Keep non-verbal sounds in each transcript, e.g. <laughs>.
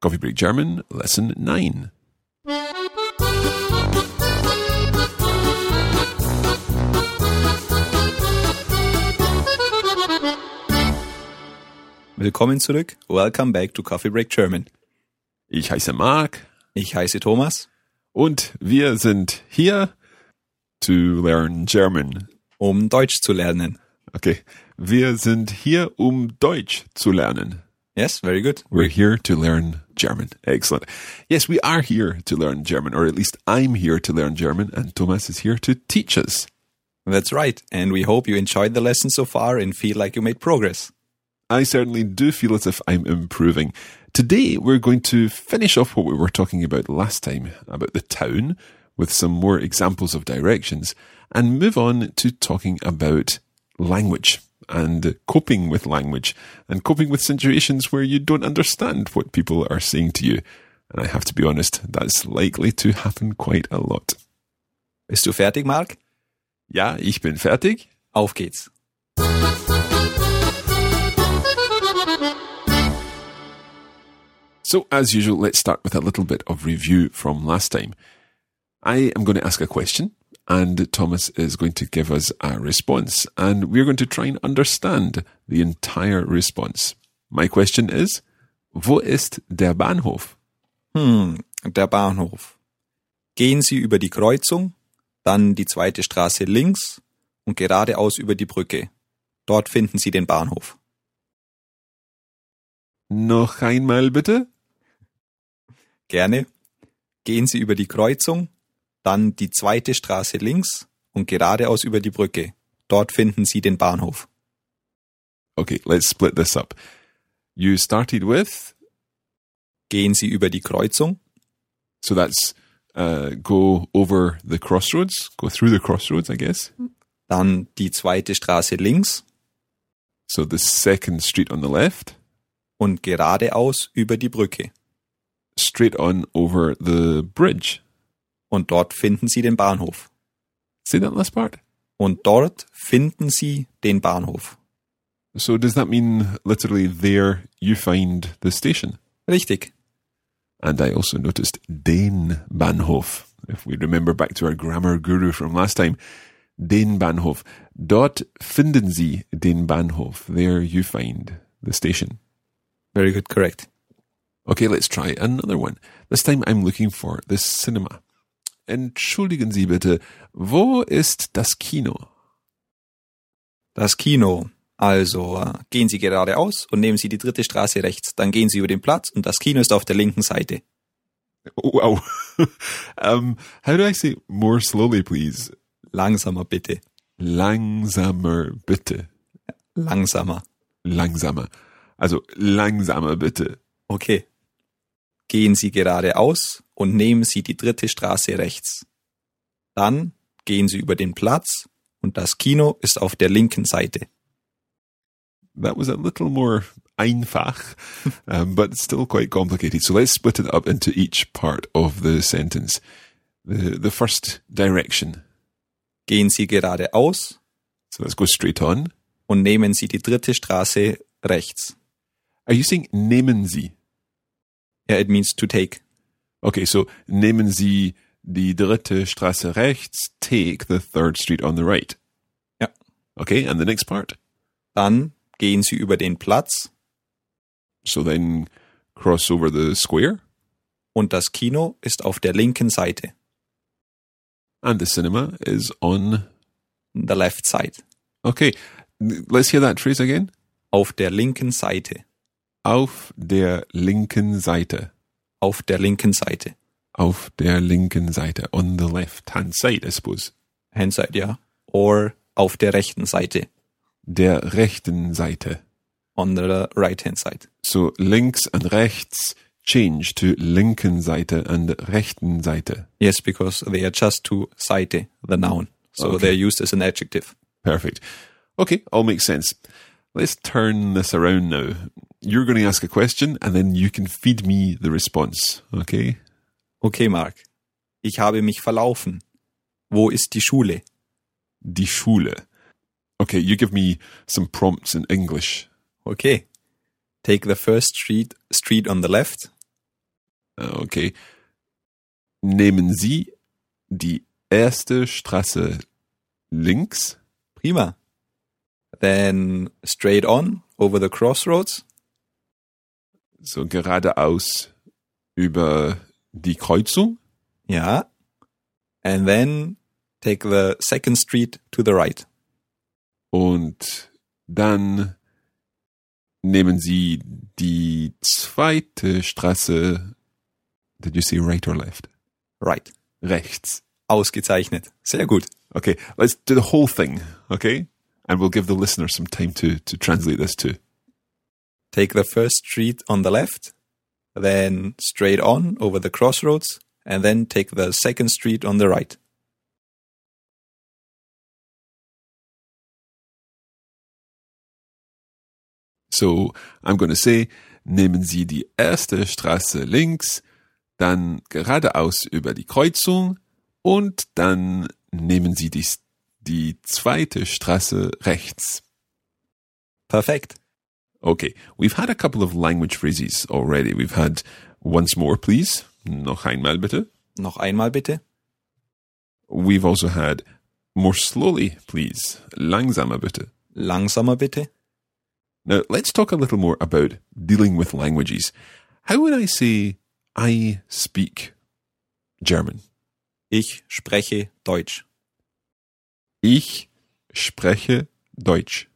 Coffee Break German, Lesson 9. Willkommen zurück. Welcome back to Coffee Break German. Ich heiße Mark Ich heiße Thomas, und wir sind hier to learn German. um Deutsch zu lernen. Okay, wir sind hier, um Deutsch zu lernen. Yes, very good. We're here to learn German. Excellent. Yes, we are here to learn German, or at least I'm here to learn German, and Thomas is here to teach us. That's right. And we hope you enjoyed the lesson so far and feel like you made progress. I certainly do feel as if I'm improving. Today, we're going to finish off what we were talking about last time about the town with some more examples of directions and move on to talking about language and coping with language and coping with situations where you don't understand what people are saying to you. And I have to be honest, that's likely to happen quite a lot. Bist du fertig, Mark? Ja, ich bin fertig. Auf geht's. So, as usual, let's start with a little bit of review from last time. I am going to ask a question, and Thomas is going to give us a response, and we're going to try and understand the entire response. My question is Wo ist der Bahnhof? Hm, der Bahnhof. Gehen Sie über die Kreuzung, dann die zweite Straße links und geradeaus über die Brücke. Dort finden Sie den Bahnhof. Noch einmal bitte? Gerne. Gehen Sie über die Kreuzung, dann die zweite Straße links und geradeaus über die Brücke. Dort finden Sie den Bahnhof. Okay, let's split this up. You started with, Gehen Sie über die Kreuzung, so that's uh, go over the crossroads, go through the crossroads, I guess. dann die zweite Straße links So the second street on the left, und geradeaus über die Brücke. straight on over the bridge. Und dort finden Sie den Bahnhof. Say that last part. Und dort finden Sie den Bahnhof. So does that mean literally there you find the station? Richtig. And I also noticed den Bahnhof. If we remember back to our grammar guru from last time, den Bahnhof. Dort finden Sie den Bahnhof. There you find the station. Very good, correct. Okay, let's try another one. This time I'm looking for the cinema. Entschuldigen Sie bitte, wo ist das Kino? Das Kino. Also äh, gehen Sie geradeaus und nehmen Sie die dritte Straße rechts. Dann gehen Sie über den Platz und das Kino ist auf der linken Seite. Wow. um, <laughs> how do I say more slowly, please? Langsamer bitte. Langsamer bitte. Langsamer. Langsamer. Also langsamer bitte. Okay. Gehen Sie geradeaus und nehmen Sie die dritte Straße rechts. Dann gehen Sie über den Platz und das Kino ist auf der linken Seite. That was a little more einfach, <laughs> um, but still quite complicated. So let's split it up into each part of the sentence. The, the first direction. Gehen Sie geradeaus So let's go straight on. und nehmen Sie die dritte Straße rechts. Are you saying nehmen Sie? Yeah, it means to take. Okay, so nehmen Sie die dritte Straße rechts, take the third street on the right. Ja. Okay, and the next part? Dann gehen Sie über den Platz So then cross over the square, und das Kino ist auf der linken Seite, and the cinema is on. the left side. Okay, let's hear that phrase again. Auf der linken Seite. Auf der linken Seite. Auf der linken Seite. Auf der linken Seite. On the left hand side, I suppose. Hand side, ja. Or auf der rechten Seite. Der rechten Seite. On the right hand side. So links and rechts change to linken Seite and rechten Seite. Yes, because they are just to Seite, the noun. So Okay. they're used as an adjective. Perfect. Okay, all makes sense. Let's turn this around now. You're going to ask a question and then you can feed me the response. Okay? Okay, Mark. Ich habe mich verlaufen. Wo ist die Schule? Die Schule. Okay, you give me some prompts in English. Okay. Take the first street street on the left. Okay. Nehmen Sie die erste Straße links? Prima. Then straight on over the crossroads. So geradeaus über die Kreuzung? Ja. And then take the second street to the right. Und dann nehmen Sie die zweite Straße. Did you say right or left? Right. Rechts. Ausgezeichnet. Sehr gut. Okay, let's do the whole thing, okay? And we'll give the listener some time to, to translate this too. Take the first street on the left, then straight on over the crossroads, and then take the second street on the right. So I'm going to say, nehmen Sie die erste Straße links, dann geradeaus über die Kreuzung und dann nehmen Sie die, die zweite Straße rechts. Perfekt. Okay, we've had a couple of language phrases already. We've had once more, please. Noch einmal bitte. Noch einmal bitte. We've also had more slowly, please. Langsamer bitte. Langsamer bitte. Now, let's talk a little more about dealing with languages. How would I say I speak German? Ich spreche Deutsch. Ich spreche Deutsch.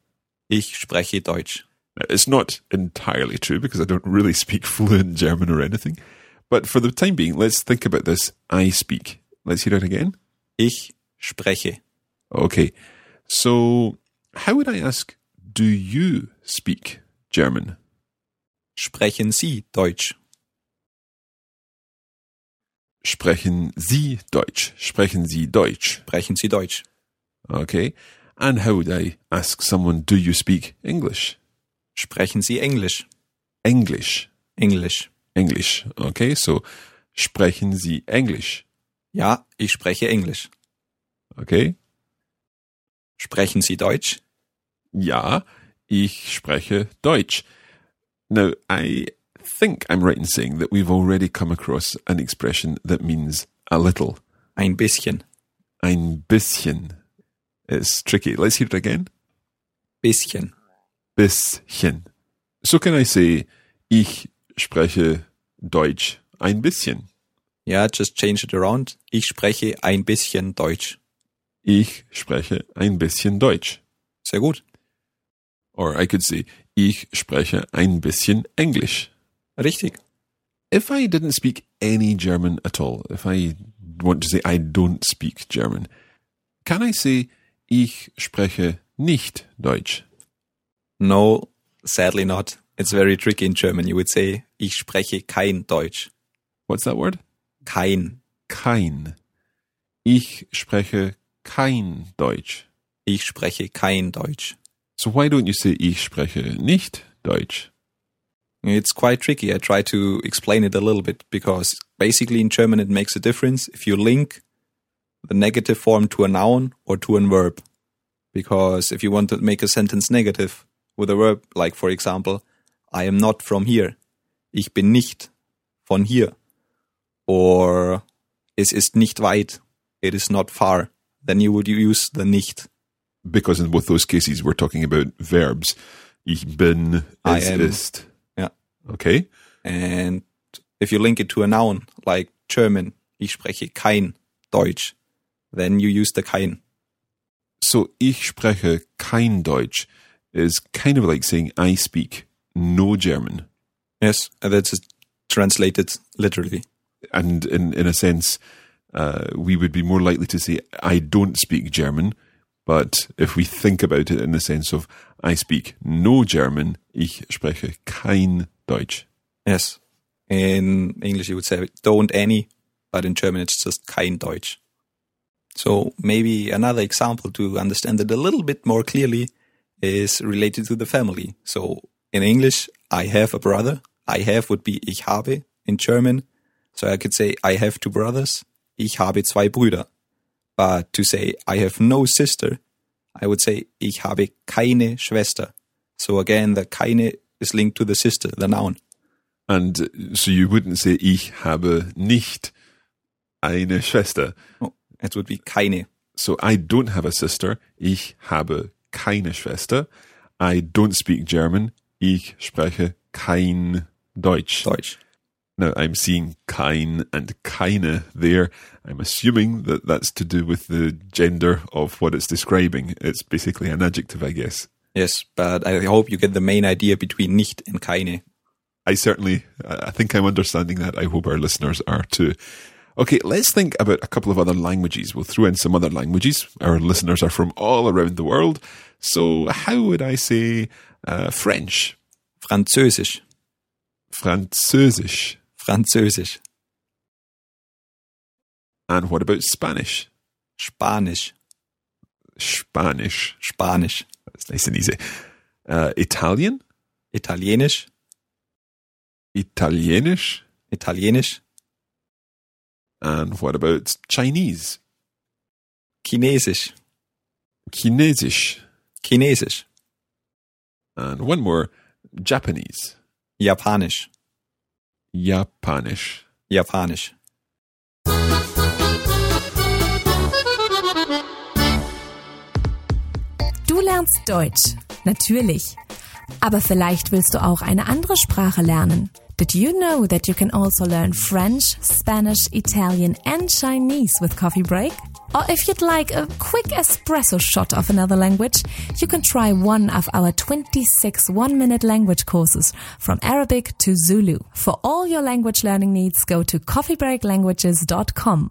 Ich spreche Deutsch. It's not entirely true because I don't really speak <laughs> fluent German or anything. But for the time being, let's think about this. I speak. Let's hear it again. Ich spreche. Okay. So, how would I ask, do you speak German? Sprechen Sie Deutsch? Sprechen Sie Deutsch? Sprechen Sie Deutsch? Sprechen Sie Deutsch? Okay. And how would I ask someone, do you speak English? Sprechen Sie Englisch? English. Englisch. English. Okay. So, sprechen Sie Englisch? Ja, ich spreche Englisch. Okay. Sprechen Sie Deutsch? Ja, ich spreche Deutsch. Now, I think I'm right in saying that we've already come across an expression that means a little. Ein bisschen. Ein bisschen. It's tricky. Let's hear it again. Bisschen. Bisschen. So can I say, ich spreche Deutsch ein bisschen. Ja, just change it around. Ich spreche ein bisschen Deutsch. Ich spreche ein bisschen Deutsch. Sehr gut. Or I could say, ich spreche ein bisschen Englisch. Richtig. If I didn't speak any German at all, if I want to say I don't speak German, can I say, ich spreche nicht Deutsch? No, sadly not. It's very tricky in German. You would say, ich spreche kein Deutsch. What's that word? Kein. Kein. Ich spreche kein Deutsch. Ich spreche kein Deutsch. So why don't you say ich spreche nicht Deutsch? It's quite tricky. I try to explain it a little bit because basically in German it makes a difference if you link the negative form to a noun or to a verb. Because if you want to make a sentence negative with a verb, like for example, I am not from here. Ich bin nicht von hier. Or es ist nicht weit. It is not far. Then you would use the nicht. Because in both those cases we're talking about verbs. Ich bin, I es am. ist. Yeah. Okay. And if you link it to a noun, like German, ich spreche kein Deutsch, then you use the kein. So ich spreche kein Deutsch is kind of like saying I speak no German. Yes, and that's translated literally. And in, in a sense, uh, we would be more likely to say I don't speak German. But if we think about it in the sense of I speak no German, ich spreche kein Deutsch. Yes. In English, you would say don't any, but in German, it's just kein Deutsch. So maybe another example to understand it a little bit more clearly is related to the family. So in English, I have a brother. I have would be ich habe in German. So I could say I have two brothers. Ich habe zwei Brüder. But to say I have no sister, I would say ich habe keine Schwester. So again, the keine is linked to the sister, the noun. And so you wouldn't say ich habe nicht eine Schwester. Oh, it would be keine. So I don't have a sister. Ich habe keine Schwester. I don't speak German. Ich spreche kein Deutsch. Deutsch. Now I'm seeing kein and keine there. I'm assuming that that's to do with the gender of what it's describing. It's basically an adjective, I guess. Yes, but I hope you get the main idea between nicht and keine. I certainly, I think I'm understanding that. I hope our listeners are too. Okay, let's think about a couple of other languages. We'll throw in some other languages. Our listeners are from all around the world. So, how would I say uh, French? Französisch. Französisch. Französisch. And what about Spanish? Spanisch. Spanish. Spanisch. That's nice and easy. Uh, Italian? Italienisch. Italienisch? Italienisch. And what about Chinese? Chinesisch. Chinesisch. Chinesisch. And one more, Japanese. Japanisch. Japanisch. Japanisch. Du lernst Deutsch, natürlich. Aber vielleicht willst du auch eine andere Sprache lernen. Did you know that you can also learn French, Spanish, Italian and Chinese with Coffee Break? Or if you'd like a quick espresso shot of another language, you can try one of our 26 one-minute language courses from Arabic to Zulu. For all your language learning needs, go to coffeebreaklanguages.com.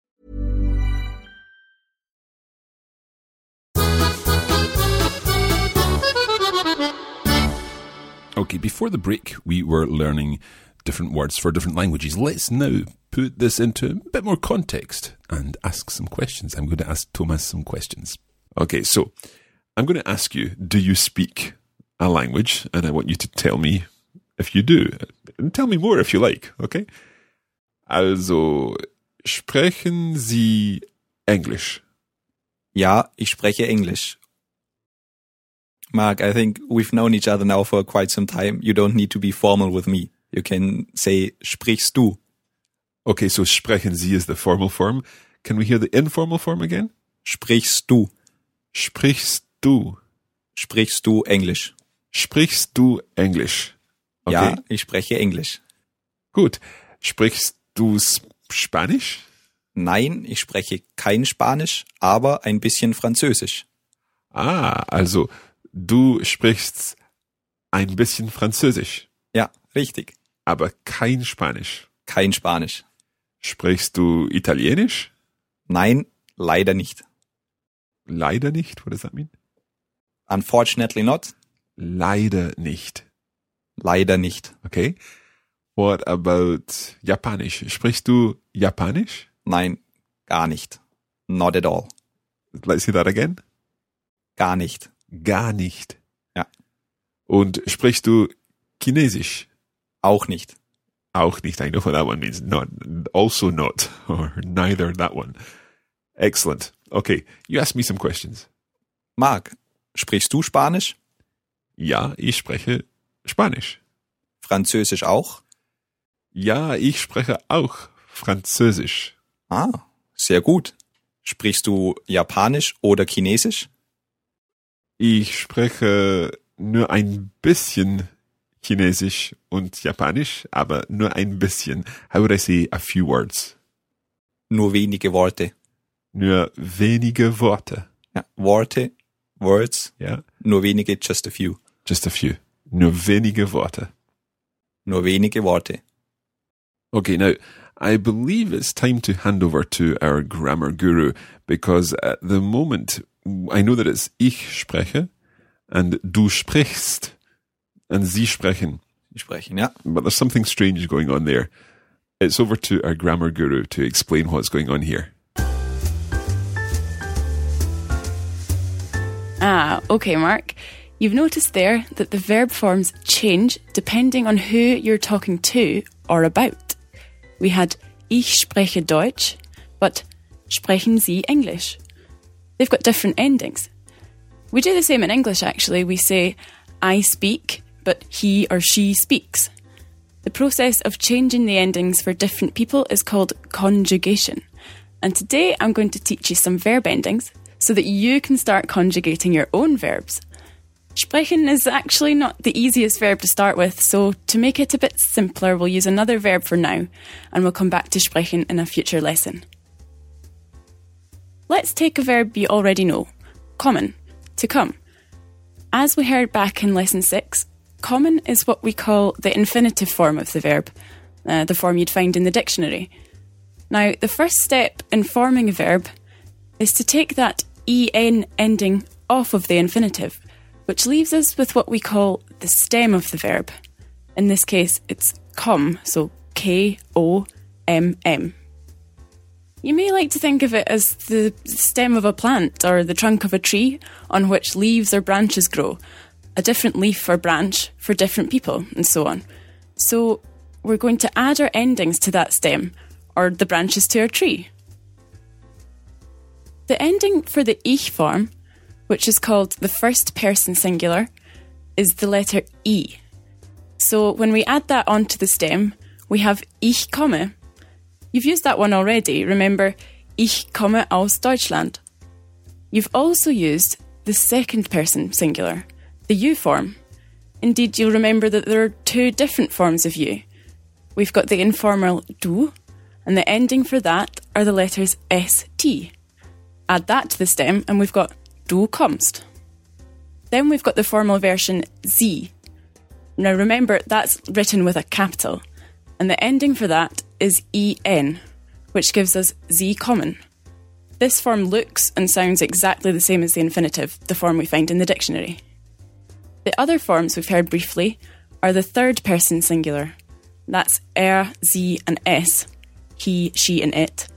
Okay, before the break, we were learning different words for different languages. Let's now put this into a bit more context and ask some questions. I'm going to ask Thomas some questions. Okay, so I'm going to ask you do you speak a language? And I want you to tell me if you do. And tell me more if you like, okay? Also, sprechen Sie Englisch? Ja, ich spreche Englisch. Mark, I think we've known each other now for quite some time. You don't need to be formal with me. You can say, sprichst du? Okay, so sprechen Sie is the formal form. Can we hear the informal form again? Sprichst du? Sprichst du? Sprichst du Englisch? Sprichst du Englisch? Okay, Ja, ich spreche Englisch. gut. Sprichst du Spanisch? Nein, ich spreche kein Spanisch, aber ein bisschen Französisch. Ah, also du sprichst ein bisschen Französisch, Ja, richtig. aber kein Spanisch. Kein Spanisch. Sprichst du Italienisch? Nein, leider nicht. Leider nicht. What does that mean? Unfortunately not. Leider nicht. Leider nicht. Okay. What about Japanisch? Sprichst du Japanisch? Nein, gar nicht. Not at all. Let's see that again. Gar nicht. Gar nicht. Ja. Und sprichst du Chinesisch? Auch nicht. Auch nicht. I know what that one means. Not, also not, <laughs> or neither that one. Excellent. Okay, you ask me some questions. Marc, sprichst du Spanisch? Ja, ich spreche Spanisch. Französisch auch? Ja, ich spreche auch Französisch. Ah, sehr gut. Sprichst du Japanisch oder Chinesisch? Ich spreche nur ein bisschen Chinesisch und Japanisch, aber nur ein bisschen. How would I say a few words? Nur wenige Worte. Nur wenige Worte. Ja, Worte, Words, Ja, nur wenige, just a few. just a few. Nur wenige Worte. Nur wenige Worte. Okay, now I believe it's time to hand over to our grammar guru because at the moment I know that it's ich spreche and du sprichst and sie sprechen. Sprechen, ja. But there's something strange going on there. It's over to our grammar guru to explain what's going on here. Ah, okay, Mark. You've noticed there that the verb forms change depending on who you're talking to or about. We had Ich spreche Deutsch, but sprechen Sie English? They've got different endings. We do the same in English actually. We say I speak, but he or she speaks. The process of changing the endings for different people is called conjugation. And today I'm going to teach you some verb endings so that you can start conjugating your own verbs. Sprechen is actually not the easiest verb to start with, so to make it a bit simpler, we'll use another verb for now, and we'll come back to sprechen in a future lesson. Let's take a verb you already know kommen, to come. As we heard back in lesson 6, kommen is what we call the infinitive form of the verb, uh, the form you'd find in the dictionary. Now, the first step in forming a verb is to take that en ending off of the infinitive which leaves us with what we call the stem of the verb. In this case, it's komm, so K O M M. You may like to think of it as the stem of a plant or the trunk of a tree on which leaves or branches grow, a different leaf or branch for different people, and so on. So, we're going to add our endings to that stem or the branches to our tree. The ending for the ich form which is called the first person singular, is the letter E. So when we add that onto the stem, we have Ich komme. You've used that one already. Remember, Ich komme aus Deutschland. You've also used the second person singular, the you form. Indeed, you'll remember that there are two different forms of you. We've got the informal du, and the ending for that are the letters ST. Add that to the stem, and we've got du kommst. Then we've got the formal version Sie. Now remember, that's written with a capital, and the ending for that is en, which gives us Sie kommen. This form looks and sounds exactly the same as the infinitive, the form we find in the dictionary. The other forms we've heard briefly are the third person singular. That's er, sie, and es, he, she, and it.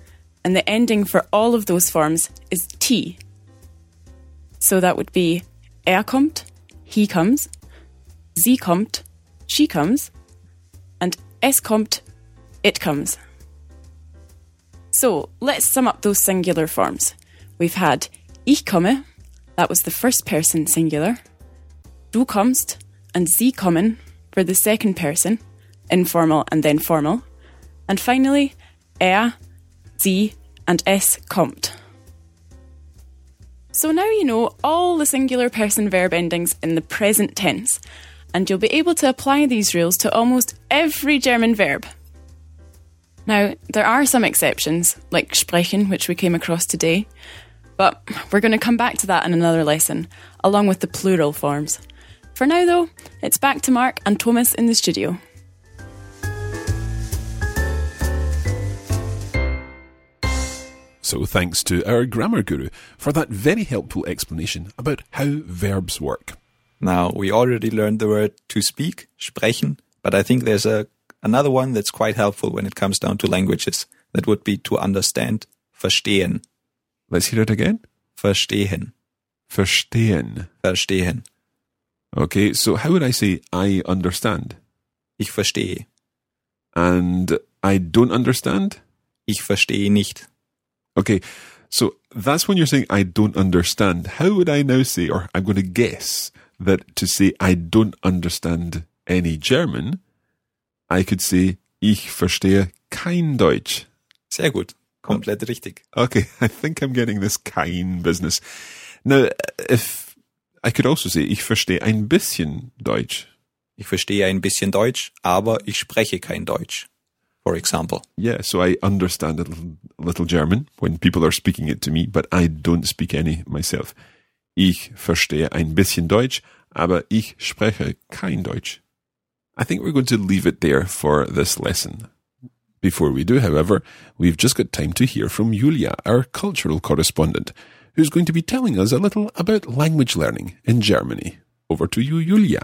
And the ending for all of those forms is t, so that would be er kommt, he comes, sie kommt, she comes, and es kommt, it comes. So let's sum up those singular forms. We've had ich komme, that was the first person singular, du kommst, and sie kommen for the second person, informal and then formal, and finally er, sie, and es kommt. So now you know all the singular person verb endings in the present tense, and you'll be able to apply these rules to almost every German verb. Now, there are some exceptions, like sprechen, which we came across today, but we're going to come back to that in another lesson, along with the plural forms. For now, though, it's back to Mark and Thomas in the studio. So thanks to our grammar guru for that very helpful explanation about how verbs work. Now, we already learned the word to speak, sprechen, but I think there's a another one that's quite helpful when it comes down to languages. That would be to understand, verstehen. Let's hear it again. Verstehen. Verstehen. Verstehen. Okay, so how would I say I understand? Ich verstehe. And I don't understand? Ich verstehe nicht. Okay, so that's when you're saying I don't understand. How would I now say, or I'm going to guess that to say I don't understand any German, I could say Ich verstehe kein Deutsch. Sehr gut. Komplett richtig. Okay, I think I'm getting this kein business. Now, if I could also say Ich verstehe ein bisschen Deutsch. Ich verstehe ein bisschen Deutsch, aber ich spreche kein Deutsch. For example. Yeah, so I understand a little, a little German when people are speaking it to me, but I don't speak any myself. Ich verstehe ein bisschen Deutsch, aber ich spreche kein Deutsch. I think we're going to leave it there for this lesson. Before we do, however, we've just got time to hear from Julia, our cultural correspondent, who's going to be telling us a little about language learning in Germany. Over to you, Julia.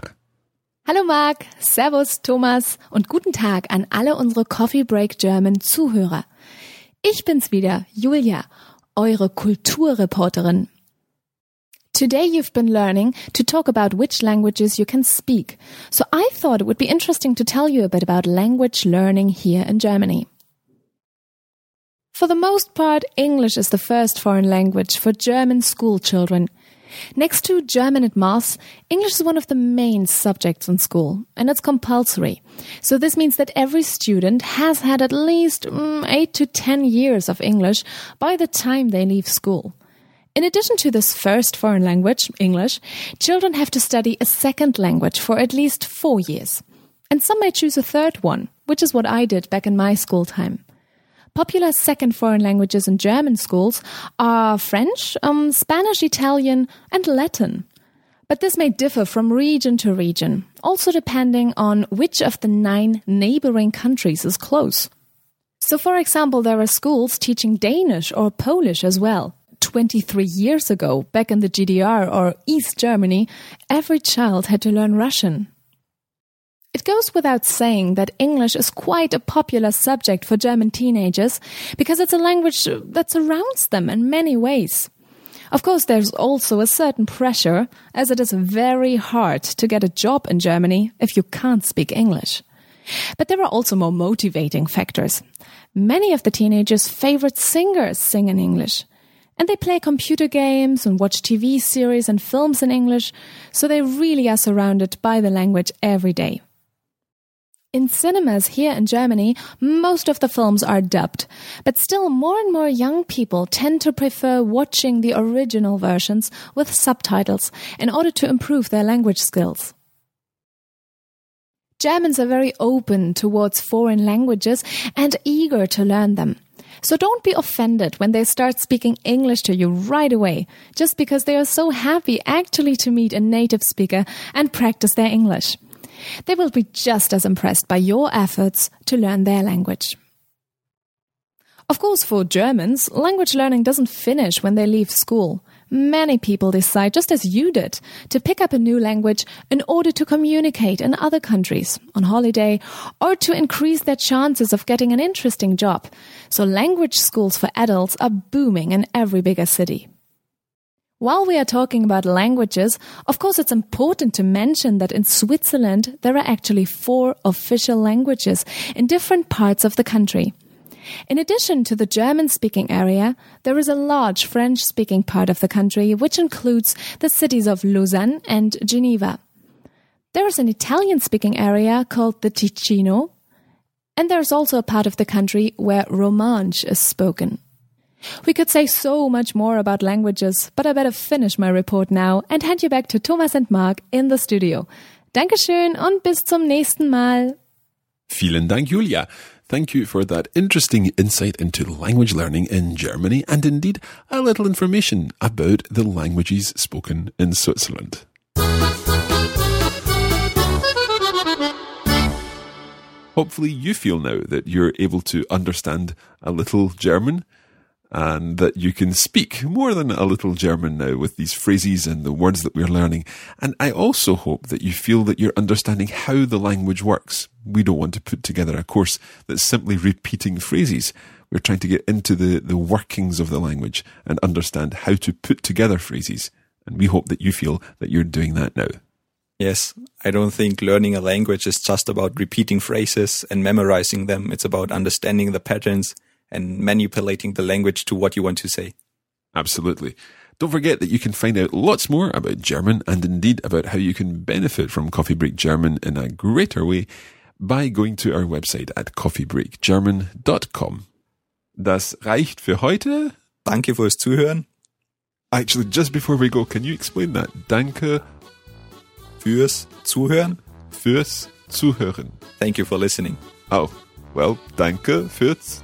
Hallo Marc, Servus Thomas und guten Tag an alle unsere Coffee Break German Zuhörer. Ich bin's wieder, Julia, eure Kulturreporterin. Today you've been learning to talk about which languages you can speak. So I thought it would be interesting to tell you a bit about language learning here in Germany. For the most part, English is the first foreign language for German school children. Next to German and maths, English is one of the main subjects in school, and it's compulsory. So this means that every student has had at least mm, 8 to 10 years of English by the time they leave school. In addition to this first foreign language, English, children have to study a second language for at least four years. And some may choose a third one, which is what I did back in my school time. Popular second foreign languages in German schools are French, um, Spanish, Italian, and Latin. But this may differ from region to region, also depending on which of the nine neighboring countries is close. So, for example, there are schools teaching Danish or Polish as well. 23 years ago, back in the GDR or East Germany, every child had to learn Russian. It goes without saying that English is quite a popular subject for German teenagers because it's a language that surrounds them in many ways. Of course, there's also a certain pressure, as it is very hard to get a job in Germany if you can't speak English. But there are also more motivating factors. Many of the teenagers' favorite singers sing in English. And they play computer games and watch TV series and films in English, so they really are surrounded by the language every day. In cinemas here in Germany, most of the films are dubbed, but still more and more young people tend to prefer watching the original versions with subtitles in order to improve their language skills. Germans are very open towards foreign languages and eager to learn them. So don't be offended when they start speaking English to you right away, just because they are so happy actually to meet a native speaker and practice their English. They will be just as impressed by your efforts to learn their language. Of course, for Germans, language learning doesn't finish when they leave school. Many people decide, just as you did, to pick up a new language in order to communicate in other countries, on holiday, or to increase their chances of getting an interesting job. So language schools for adults are booming in every bigger city. While we are talking about languages, of course it's important to mention that in Switzerland there are actually four official languages in different parts of the country. In addition to the German speaking area, there is a large French speaking part of the country, which includes the cities of Lausanne and Geneva. There is an Italian speaking area called the Ticino, and there's also a part of the country where Romansh is spoken. We could say so much more about languages, but I better finish my report now and hand you back to Thomas and Mark in the studio. Dankeschön und bis zum nächsten Mal. Vielen Dank, Julia. Thank you for that interesting insight into language learning in Germany and indeed a little information about the languages spoken in Switzerland. Hopefully, you feel now that you're able to understand a little German and that you can speak more than a little German now with these phrases and the words that we're learning. And I also hope that you feel that you're understanding how the language works. We don't want to put together a course that's simply repeating phrases. We're trying to get into the, the workings of the language and understand how to put together phrases. And we hope that you feel that you're doing that now. Yes, I don't think learning a language is just about repeating phrases and memorizing them. It's about understanding the patterns and manipulating the language to what you want to say. Absolutely. Don't forget that you can find out lots more about German and indeed about how you can benefit from Coffee Break German in a greater way by going to our website at coffeebreakgerman.com. Das reicht für heute. Danke fürs Zuhören. Actually, just before we go, can you explain that? Danke fürs Zuhören. Fürs Zuhören. Thank you for listening. Oh, well, danke fürs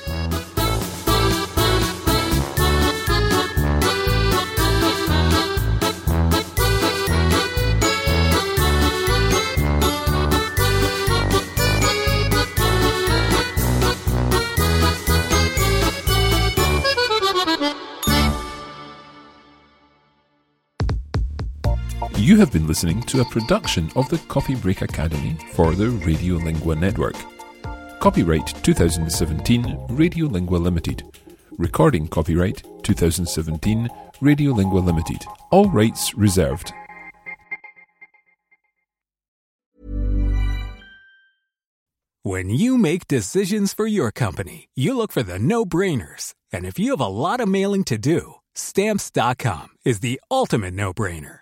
Have been listening to a production of the Coffee Break Academy for the Radiolingua Network. Copyright 2017 Radiolingua Limited. Recording copyright 2017 Radiolingua Limited. All rights reserved. When you make decisions for your company, you look for the no brainers. And if you have a lot of mailing to do, stamps.com is the ultimate no brainer.